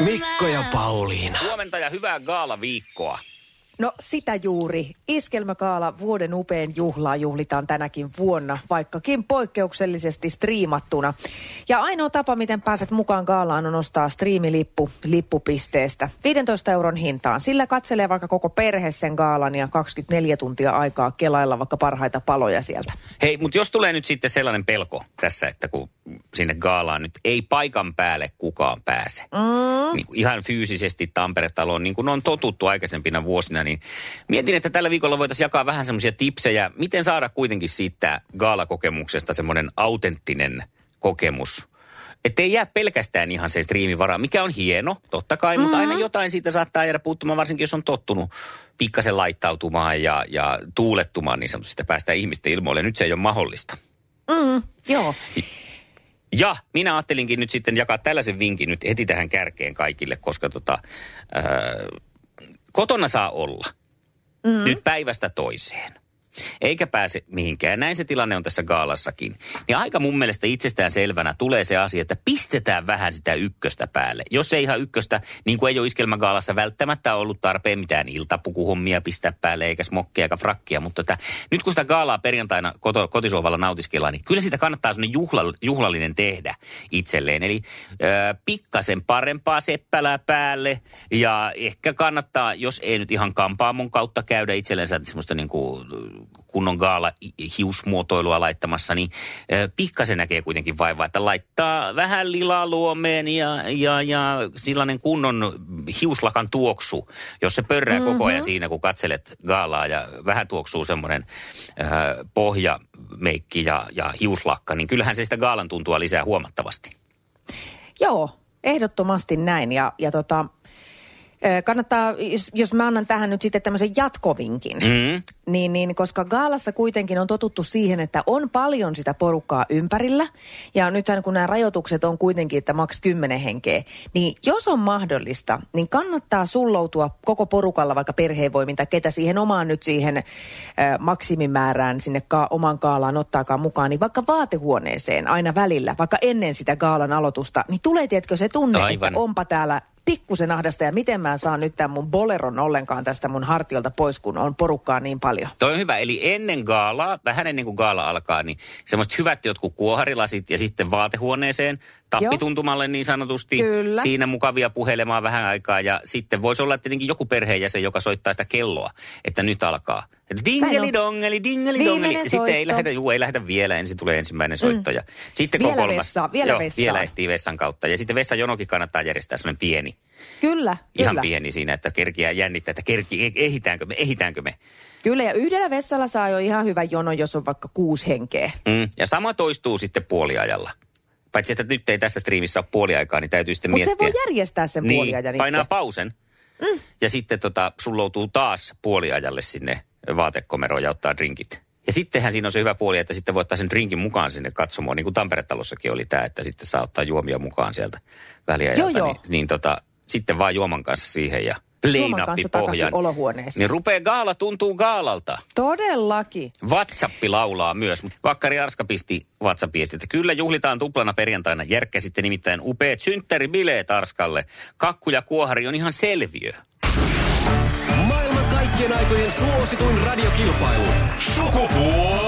Mikko ja Pauliina. Huomenta ja hyvää gaala-viikkoa. No sitä juuri. Iskelmäkaala vuoden upein juhlaa juhlitaan tänäkin vuonna, vaikkakin poikkeuksellisesti striimattuna. Ja ainoa tapa, miten pääset mukaan gaalaan on ostaa striimilippu lippupisteestä. 15 euron hintaan. Sillä katselee vaikka koko perhe sen gaalan ja 24 tuntia aikaa kelailla vaikka parhaita paloja sieltä. Hei, mutta jos tulee nyt sitten sellainen pelko tässä, että kun sinne gaalaan nyt ei paikan päälle kukaan pääse. Mm. Niin ihan fyysisesti Tampere-taloon, niin kuin on totuttu aikaisempina vuosina, niin mietin, että tällä viikolla voitaisiin jakaa vähän semmoisia tipsejä, miten saada kuitenkin siitä gaalakokemuksesta semmoinen autenttinen kokemus. Että ei jää pelkästään ihan se striimivara, mikä on hieno, totta kai, mm-hmm. mutta aina jotain siitä saattaa jäädä puuttumaan, varsinkin jos on tottunut pikkasen laittautumaan ja, ja tuulettumaan niin sanotusti, että päästään ihmisten ilmoille. Nyt se ei ole mahdollista. Mm, joo. Ja minä ajattelinkin nyt sitten jakaa tällaisen vinkin nyt heti tähän kärkeen kaikille, koska tota, ää, kotona saa olla mm-hmm. nyt päivästä toiseen eikä pääse mihinkään. Näin se tilanne on tässä gaalassakin. Niin aika mun mielestä itsestään selvänä tulee se asia, että pistetään vähän sitä ykköstä päälle. Jos ei ihan ykköstä, niin kuin ei ole iskelmägaalassa välttämättä ollut tarpeen mitään iltapukuhommia pistää päälle, eikä smokkia eikä frakkia, mutta että nyt kun sitä gaalaa perjantaina koto, kotisohvalla nautiskellaan, niin kyllä sitä kannattaa sellainen juhla, juhlallinen tehdä itselleen. Eli äh, pikkasen parempaa seppälää päälle ja ehkä kannattaa, jos ei nyt ihan kampaamon kautta käydä itsellensä semmoista niin kuin kunnon gaala hiusmuotoilua laittamassa, niin pikkasen näkee kuitenkin vaivaa, että laittaa vähän lilaa luomeen ja, ja, ja sellainen kunnon hiuslakan tuoksu, jos se pörrää mm-hmm. koko ajan mhm. siinä, kun katselet gaalaa ja vähän tuoksuu semmoinen äh, pohjameikki ja, ja hiuslakka, niin kyllähän se sitä gaalan tuntua lisää huomattavasti. Joo, ehdottomasti näin. Ja, ja tota, Kannattaa, jos mä annan tähän nyt sitten tämmöisen jatkovinkin, mm. Niin, niin koska Gaalassa kuitenkin on totuttu siihen, että on paljon sitä porukkaa ympärillä. Ja nythän kun nämä rajoitukset on kuitenkin, että maks 10 henkeä, niin jos on mahdollista, niin kannattaa sulloutua koko porukalla vaikka perheenvoimin tai ketä siihen omaan nyt siihen äh, maksimimäärään sinne ka- oman gaalaan ottaakaan mukaan, niin vaikka vaatehuoneeseen aina välillä, vaikka ennen sitä gaalan aloitusta, niin tulee tietkö se tunne, Aivan. että onpa täällä pikkusen ahdasta ja miten mä saan nyt tämän mun boleron ollenkaan tästä mun hartiolta pois, kun on porukkaa niin paljon. Toi on hyvä. Eli ennen gaalaa, vähän ennen kuin gaala alkaa, niin semmoiset hyvät jotkut kuoharilasit ja sitten vaatehuoneeseen tappituntumalle niin sanotusti. Kyllä. Siinä mukavia puhelemaan vähän aikaa ja sitten voisi olla tietenkin joku perheenjäsen, joka soittaa sitä kelloa, että nyt alkaa. Että dingeli dongeli, dingeli dongeli. Sitten ei lähdetä, juu, ei lähdetä vielä, ensin tulee ensimmäinen soitto. Mm. Ja sitten vielä kolmas. Vessa, vielä joo, vessa. Vielä ehtii vessan kautta. Ja sitten vessan jonokin kannattaa järjestää sellainen pieni. Kyllä, Ihan kyllä. pieni siinä, että kerkiä jännittää, että kerki, ehitäänkö me, ehitäänkö me. Kyllä, ja yhdellä vessalla saa jo ihan hyvä jono, jos on vaikka kuusi henkeä. Mm. Ja sama toistuu sitten puoliajalla. Paitsi, että nyt ei tässä striimissä ole puoliaikaa, niin täytyy sitten Mut miettiä. Mutta se voi järjestää sen niin, puoliajan. painaa pausen. Mm. Ja sitten tota, sulloutuu taas puoliajalle sinne vaatekomeroon ja ottaa drinkit. Ja sittenhän siinä on se hyvä puoli, että sitten voi ottaa sen drinkin mukaan sinne katsomoon, niin kuin Tampere-talossakin oli tämä, että sitten saa ottaa juomia mukaan sieltä väliajalta. Joo, joo. Niin, niin tota, sitten vaan juoman kanssa siihen ja leinappi pohjan. olohuoneeseen. Niin rupeaa gaala tuntuu gaalalta. Todellakin. WhatsApp laulaa myös, mutta Vakkari Arska pisti WhatsApp-viestit, että kyllä juhlitaan tuplana perjantaina. Järkkä sitten nimittäin upeat synttäribileet Arskalle. Kakku ja kuohari on ihan selviö. Maailman kaikkien aikojen suosituin radiokilpailu. Sukupuolten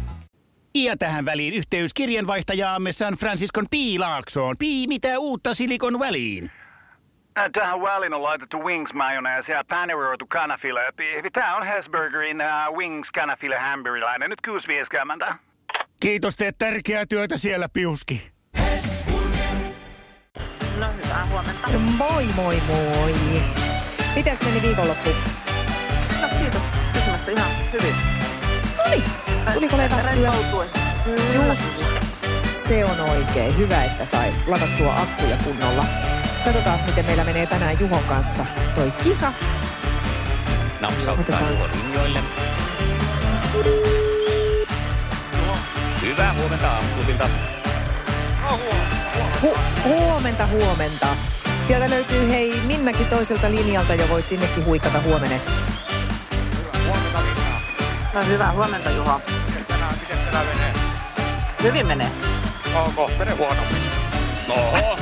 Ja tähän väliin yhteys kirjanvaihtajaamme San Franciscon Piilaaksoon. Pii, mitä uutta Silikon väliin? Äh, Tähän väliin on laitettu wings mayonnaise ja paneroitu kanafila. Tämä on Hesburgerin uh, wings kanafila hamburilainen. Nyt 6.50. Kiitos, teet tärkeää työtä siellä, Piuski. No hyvää huomenta. Moi moi moi. Mites meni viikonloppu? No kiitos kysymästä ihan hyvin. No niin, tuliko levättyä? Just. Se on oikein. Hyvä, että sai ladattua akkuja kunnolla. Katsotaan, miten meillä menee tänään Juhon kanssa toi kisa. Napsauttaa Otetaan. Juho linjoille. Hyvää huomenta aamuklubilta. Hu- huomenta, huomenta. Sieltä löytyy hei Minnakin toiselta linjalta ja voit sinnekin huikata huomenet. No hyvää huomenta Juha. Tänään menee? Hyvin menee. Onko? Menee huonommin. Oho,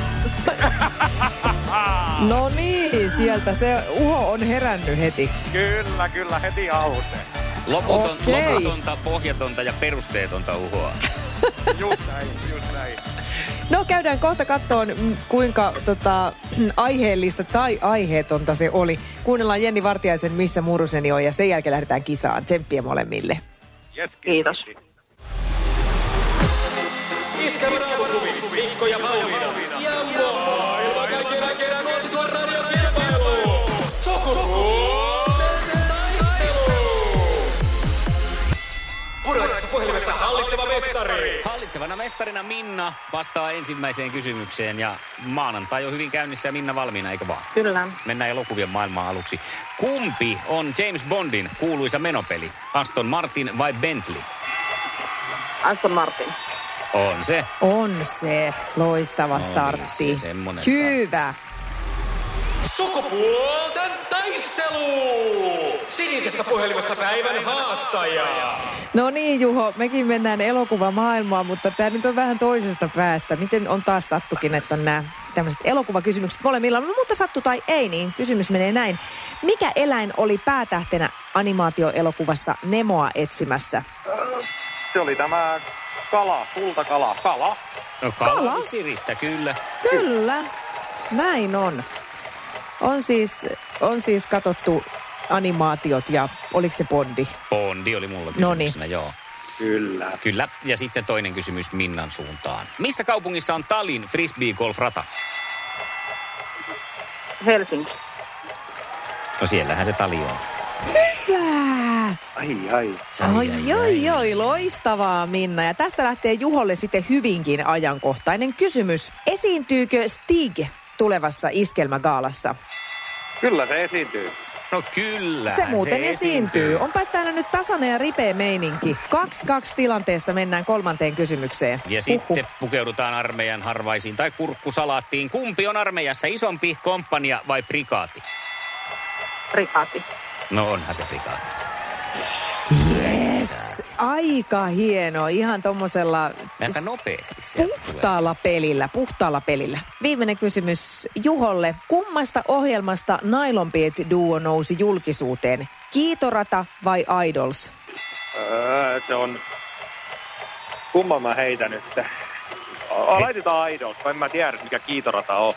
No niin, sieltä se Uho on herännyt heti. Kyllä, kyllä, heti aluseen. loputon, Okei. loputonta, pohjatonta ja perusteetonta uhoa. Just näin, just näin. No käydään kohta kattoon, kuinka tota, aiheellista tai aiheetonta se oli. Kuunnellaan Jenni Vartiaisen Missä muruseni on ja sen jälkeen lähdetään kisaan. Tsemppiä molemmille. Yes, Kiitos. Iskävä raamuklubi, Mikko ja Pauliina. Ja maailman kaikkien aikeen suosituen radiokilpailu. Sukupuolten taistelu. Puraisessa puhelimessa hallitseva mestari. Hallitsevana mestarina Minna vastaa ensimmäiseen kysymykseen ja maanantai on hyvin käynnissä ja Minna valmiina, eikö vaan? Kyllä. Mennään elokuvien maailmaan aluksi. Kumpi on James Bondin kuuluisa menopeli? Aston Martin vai Bentley? Aston Martin. On se. On se loistava No niin, startti. se semmonen Hyvä. Sukupuolten taistelu. Sinisessä puhelimessa päivän haastaja. No niin Juho, mekin mennään elokuvamaailmaan, mutta tämä nyt on vähän toisesta päästä. Miten on taas sattukin, että on nämä tämmöiset elokuvakysymykset molemmilla, no, mutta sattu tai ei, niin kysymys menee näin. Mikä eläin oli päätähtenä animaatioelokuvassa Nemoa etsimässä? Se oli tämä kala, kultakala, kala. No Kala? kala siritta, kyllä. Kyllä, näin on. On siis, on siis katsottu animaatiot ja oliko se Bondi? Bondi oli mulla Noniin. kysymyksenä, joo. Kyllä. Kyllä. Ja sitten toinen kysymys Minnan suuntaan. Missä kaupungissa on Tallinn Frisbee Golf-rata? Helsinki. No siellähän se tali on. Hyvä! Ai, ai. Oi, oi, oi, loistavaa Minna. Ja tästä lähtee Juholle sitten hyvinkin ajankohtainen kysymys. Esiintyykö Stig tulevassa iskelmägaalassa? Kyllä se esiintyy. No kyllä. Se muuten esiintyy. Onpas täällä nyt tasainen ja ripeä meininki. 2-2 tilanteessa mennään kolmanteen kysymykseen. Ja sitten pukeudutaan armeijan harvaisiin tai kurkkusalaattiin. Kumpi on armeijassa isompi, komppania vai prikaati? Rikaati. No onhan se prikaati. Aika hieno. Ihan tommosella Aika nopeasti sieltä tulee. puhtaalla pelillä. Puhtaalla pelillä. Viimeinen kysymys Juholle. Kummasta ohjelmasta Nylon Beat Duo nousi julkisuuteen? Kiitorata vai Idols? Öö, se on... Kumman mä heitän nyt? Laitetaan Idols, kun en mä tiedä, mikä kiitorata on.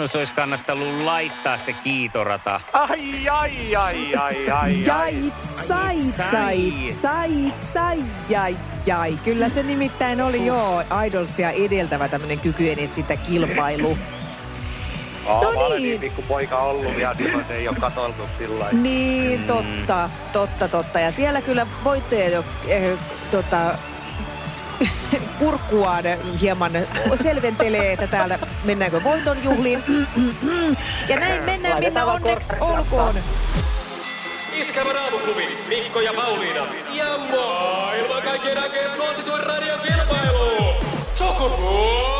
No se olisi kannattanut laittaa se kiitorata. Ai, ai, ai, ai, ai, ai. Jait, sait, sait, sait, sai, jai, jai. Kyllä se nimittäin oli joo Idolsia edeltävä tämmöinen kykyjen sitä kilpailu. Oh, No mä olen niin. niin pikku poika ollut vielä, silloin se ei ole katoltu sillä lailla. Niin, totta, totta, totta. Ja siellä kyllä voittaja jo eh, tota, kurkkuaan hieman selventelee, että täältä mennäänkö voiton juhliin. Ja näin mennään, minä onneksi olkoon. Iskävä raamuklubi, Mikko ja Pauliina. Ja maailman kaikkien aikeen suosituen radiokilpailu. Sukupuolten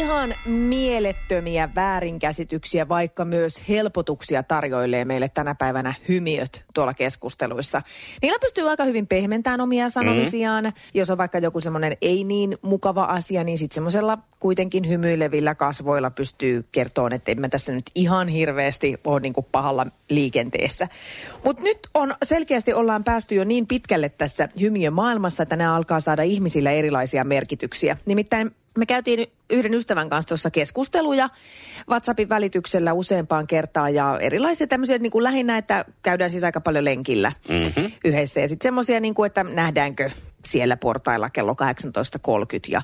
Ihan mielettömiä väärinkäsityksiä, vaikka myös helpotuksia tarjoilee meille tänä päivänä hymiöt tuolla keskusteluissa. Niillä pystyy aika hyvin pehmentämään omia sanomisiaan. Mm. Jos on vaikka joku semmoinen ei niin mukava asia, niin sitten semmoisella kuitenkin hymyilevillä kasvoilla pystyy kertomaan, että emme tässä nyt ihan hirveästi ole niin kuin pahalla liikenteessä. Mutta nyt on selkeästi ollaan päästy jo niin pitkälle tässä hymiömaailmassa, että nämä alkaa saada ihmisillä erilaisia merkityksiä. Nimittäin me käytiin yhden ystävän kanssa tuossa keskusteluja WhatsAppin välityksellä useampaan kertaan ja erilaisia tämmöisiä niin kuin lähinnä, että käydään siis aika paljon lenkillä mm-hmm. yhdessä. Ja sitten semmoisia, niin kuin, että nähdäänkö siellä portailla kello 18.30 ja,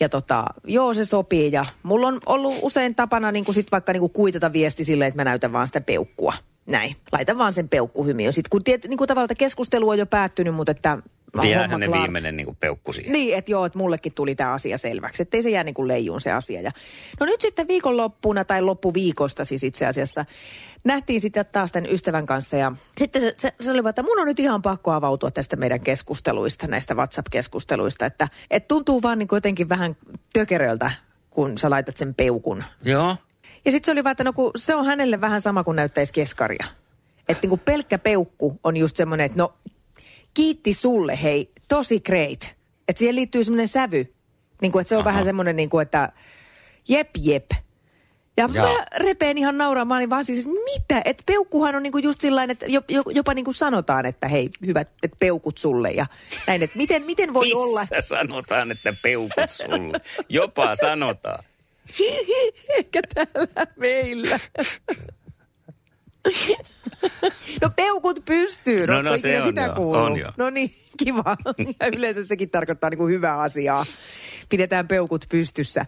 ja tota, joo se sopii ja mulla on ollut usein tapana niin kuin sit vaikka niin kuin kuitata viesti silleen, että mä näytän vaan sitä peukkua. Näin, laitan vaan sen peukkuhymiön. Sitten kun tiet, niin kuin tavallaan keskustelu on jo päättynyt, mutta että Vielä homma se klart. viimeinen niin kuin peukku siihen. Niin, että joo, että mullekin tuli tämä asia selväksi, ettei se jää niin kuin leijuun se asia. Ja, no nyt sitten viikonloppuna tai loppuviikosta siis itse asiassa nähtiin sitten taas tämän ystävän kanssa ja sitten se, se, se oli vaan, että mun on nyt ihan pakko avautua tästä meidän keskusteluista, näistä WhatsApp-keskusteluista, että, että tuntuu vaan niin kuin jotenkin vähän tökeröltä, kun sä laitat sen peukun. Joo. Ja sitten se oli vaan, että no kun se on hänelle vähän sama kuin näyttäisi keskaria. Että niin kuin pelkkä peukku on just semmoinen, että no kiitti sulle, hei, tosi great. Että siihen liittyy semmoinen sävy, niin kuin, että se on Aha. vähän semmoinen, niin kuin, että jep jep. Ja Jaa. mä repeen ihan nauramaan, niin vaan siis, mitä? Että peukkuhan on niinku just sillain, että jo- jo- jopa niinku sanotaan, että hei, hyvät että peukut sulle ja näin. Että miten, miten voi Missä olla? sanotaan, että peukut sulle? Jopa sanotaan. Ehkä täällä meillä. No peukut pystyy. No, no, se on sitä jo, kuullut? on jo. No niin, kiva. Ja yleensä sekin tarkoittaa niin kuin hyvää asiaa. Pidetään peukut pystyssä.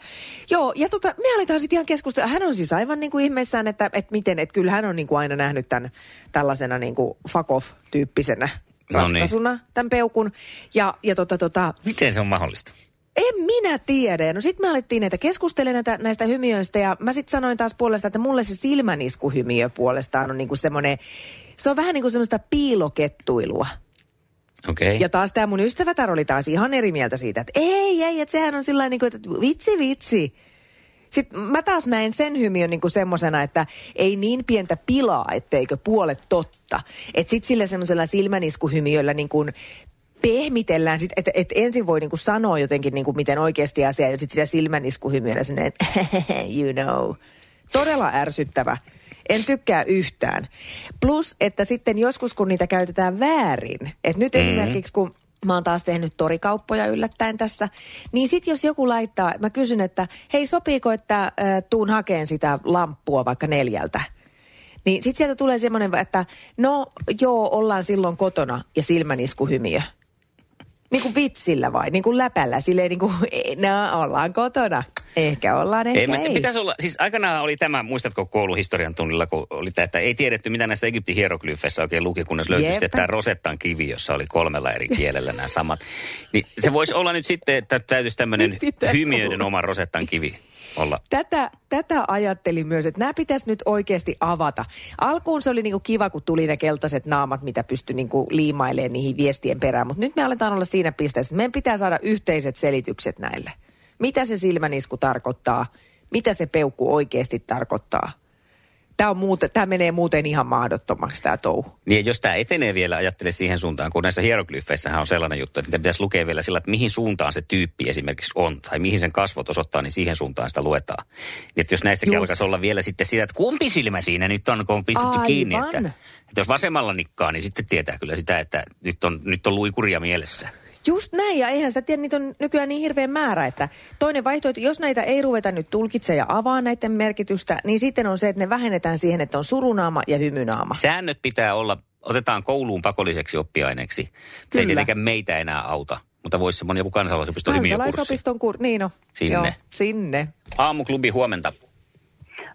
Joo, ja tota, me aletaan sitten ihan keskustella. Hän on siis aivan niin kuin ihmeessään, että, että miten, että kyllä hän on niin kuin aina nähnyt tämän tällaisena niin kuin fuck off-tyyppisenä No niin. ratkaisuna, tämän peukun. Ja, ja tota, tota, Miten se on mahdollista? En minä tiedä. No sitten me alettiin näitä keskustelemaan näitä, näistä hymiöistä ja mä sitten sanoin taas puolesta, että mulle se silmäniskuhymiö puolestaan on niinku semmoinen, se on vähän niin kuin semmoista piilokettuilua. Okei. Okay. Ja taas tämä mun ystävätär oli taas ihan eri mieltä siitä, että ei, ei, että sehän on sillä niin kuin, että vitsi, vitsi. Sitten mä taas näin sen hymiön niin kuin semmosena, että ei niin pientä pilaa, etteikö puolet totta. Että sitten sillä semmoisella silmäniskuhymiöllä niin kuin pehmitellään, sit, että et ensin voi niin kuin sanoa jotenkin niin kuin miten oikeasti asia, ja sitten sillä silmäniskuhymiöllä sinne, että you know. Todella ärsyttävä. En tykkää yhtään. Plus, että sitten joskus kun niitä käytetään väärin, että nyt mm-hmm. esimerkiksi kun mä oon taas tehnyt torikauppoja yllättäen tässä, niin sitten jos joku laittaa, mä kysyn, että hei sopiiko, että äh, tuun hakeen sitä lamppua vaikka neljältä. Niin sitten sieltä tulee semmoinen, että no joo, ollaan silloin kotona ja silmäniskuhymiö. Niin kuin vitsillä vai? Niin kuin läpällä? Silleen niin kuin, no ollaan kotona. Ehkä ollaan, ehkä Ei, ei. mutta pitäisi olla, siis aikanaan oli tämä, muistatko kouluhistorian tunnilla, kun oli tämä, että ei tiedetty, mitä näissä Egyptin hieroglyfeissä oikein luki, kunnes löytyi sitten tämä Rosettan kivi, jossa oli kolmella eri kielellä nämä samat. Niin se voisi olla nyt sitten, että täytyisi tämmöinen hymiöiden oma Rosettan kivi olla. Tätä, tätä ajattelin myös, että nämä pitäisi nyt oikeasti avata. Alkuun se oli niinku kiva, kun tuli ne keltaiset naamat, mitä pystyi niinku liimailemaan niihin viestien perään. Mutta nyt me aletaan olla siinä pisteessä, että meidän pitää saada yhteiset selitykset näille. Mitä se silmänisku tarkoittaa? Mitä se peukku oikeasti tarkoittaa? Tämä, on muuten, tämä menee muuten ihan mahdottomaksi tämä touhu. Niin jos tämä etenee vielä, ajattele siihen suuntaan, kun näissä hieroglyfeissähän on sellainen juttu, että niitä pitäisi lukea vielä sillä, että mihin suuntaan se tyyppi esimerkiksi on, tai mihin sen kasvot osoittaa, niin siihen suuntaan sitä luetaan. Niin että jos näissäkin Just. alkaisi olla vielä sitten sitä, että kumpi silmä siinä nyt on, kun on pistetty Aivan. kiinni. Että, että jos vasemmalla nikkaa, niin sitten tietää kyllä sitä, että nyt on, nyt on luikuria mielessä. Just näin, ja eihän sitä tiedä, niitä on nykyään niin hirveän määrä, että toinen vaihtoehto, jos näitä ei ruveta nyt tulkitse ja avaa näiden merkitystä, niin sitten on se, että ne vähennetään siihen, että on surunaama ja hymynaama. Säännöt pitää olla, otetaan kouluun pakolliseksi oppiaineeksi. Se ei Kyllä. tietenkään meitä enää auta, mutta voisi semmoinen joku kansalaisopiston hymiökurssi. Kansalaisopiston kur... Niin no. Sinne. Joo, sinne. Aamuklubi huomenta.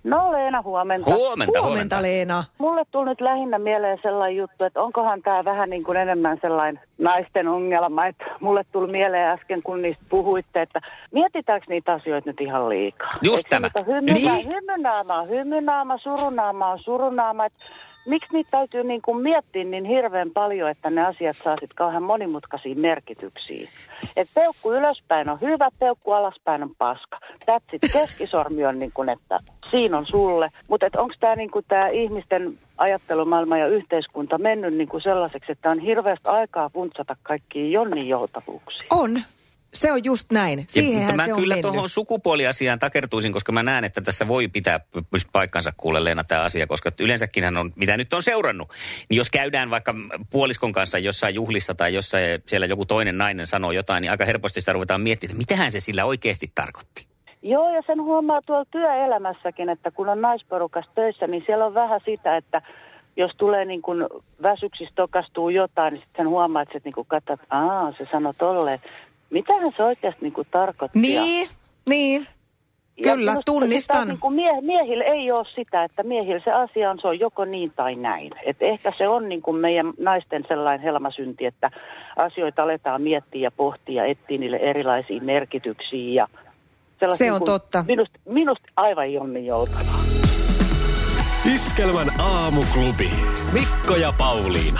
No Leena, huomenta. Huomenta, Huomenta, huomenta. Leena. Mulle tuli nyt lähinnä mieleen sellainen juttu, että onkohan tämä vähän niin kuin enemmän sellainen naisten ongelma. Että mulle tuli mieleen äsken, kun niistä puhuitte, että mietitäänkö niitä asioita nyt ihan liikaa. Just Eikö tämä. Hymynaama, Niin. niin. hymynaama on hymynaama, surunaama on surunaama. Että miksi niitä täytyy niin kuin miettiä niin hirveän paljon, että ne asiat saa sitten kauhean monimutkaisia merkityksiä. Et peukku ylöspäin on hyvä, peukku alaspäin on paska. Tätsit keskisormi on niin kuin, että siinä on sulle. Mutta onko tämä niin tää ihmisten ajattelumaailma ja yhteiskunta mennyt niin kuin sellaiseksi, että on hirveästi aikaa funtsata kaikkia jonnin joutavuuksia? On. Se on just näin. Ja, mutta mä se on kyllä tuohon sukupuoliasiaan takertuisin, koska mä näen, että tässä voi pitää paikkansa kuule Leena tämä asia, koska yleensäkin on, mitä nyt on seurannut, niin jos käydään vaikka puoliskon kanssa jossain juhlissa tai jossain siellä joku toinen nainen sanoo jotain, niin aika helposti sitä ruvetaan miettimään, että mitähän se sillä oikeasti tarkoitti. Joo, ja sen huomaa tuolla työelämässäkin, että kun on naisporukas töissä, niin siellä on vähän sitä, että jos tulee niin kuin väsyksistä tokastuu jotain, niin sitten sen huomaa, että niin kuin katsot, että aa, se sanoi tolleen. Mitähän se oikeasti niin kuin tarkoitti? Niin, niin. Ja Kyllä, tunnistan. Niin kuin mie, miehillä ei ole sitä, että miehillä se asia on, se on joko niin tai näin. Et ehkä se on niin kuin meidän naisten sellainen helmasynti, että asioita aletaan miettiä ja pohtia ja etsiä niille erilaisia merkityksiä. Ja Se niin on kuin totta. Minusta, minusta aivan jonni joutavaa. Iskelmän aamuklubi. Mikko ja Pauliina.